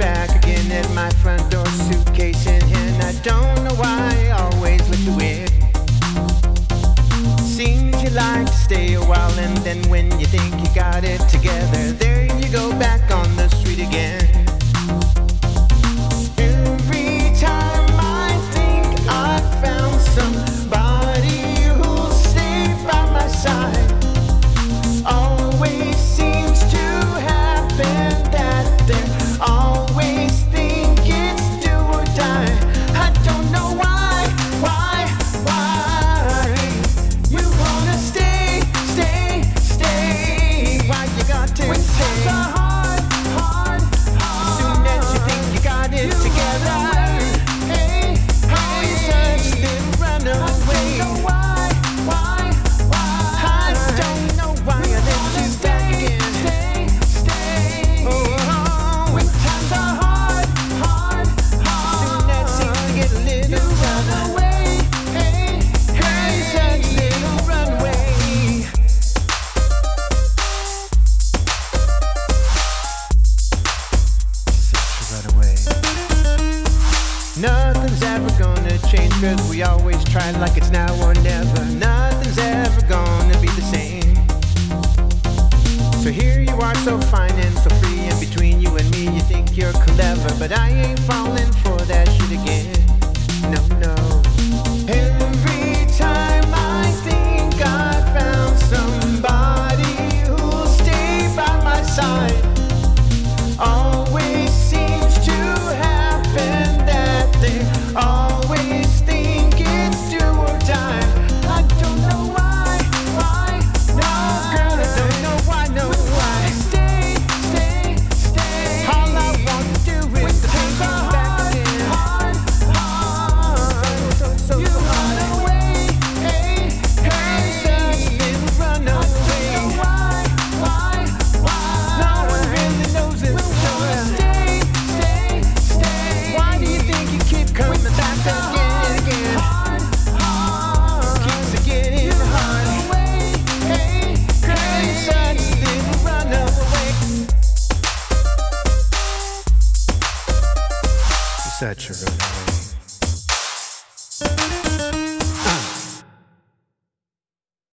back again at my front door suitcase in hand. I don't know why I always look the weird. Seems you like to stay a while, and then when you think you got it together, there you go back way. Nothing's ever gonna change, cause we always try like it's now or never. Nothing's ever gonna be the same. So here you are, so fine and so free, and between you and me, you think you're clever, but I ain't falling for saturate.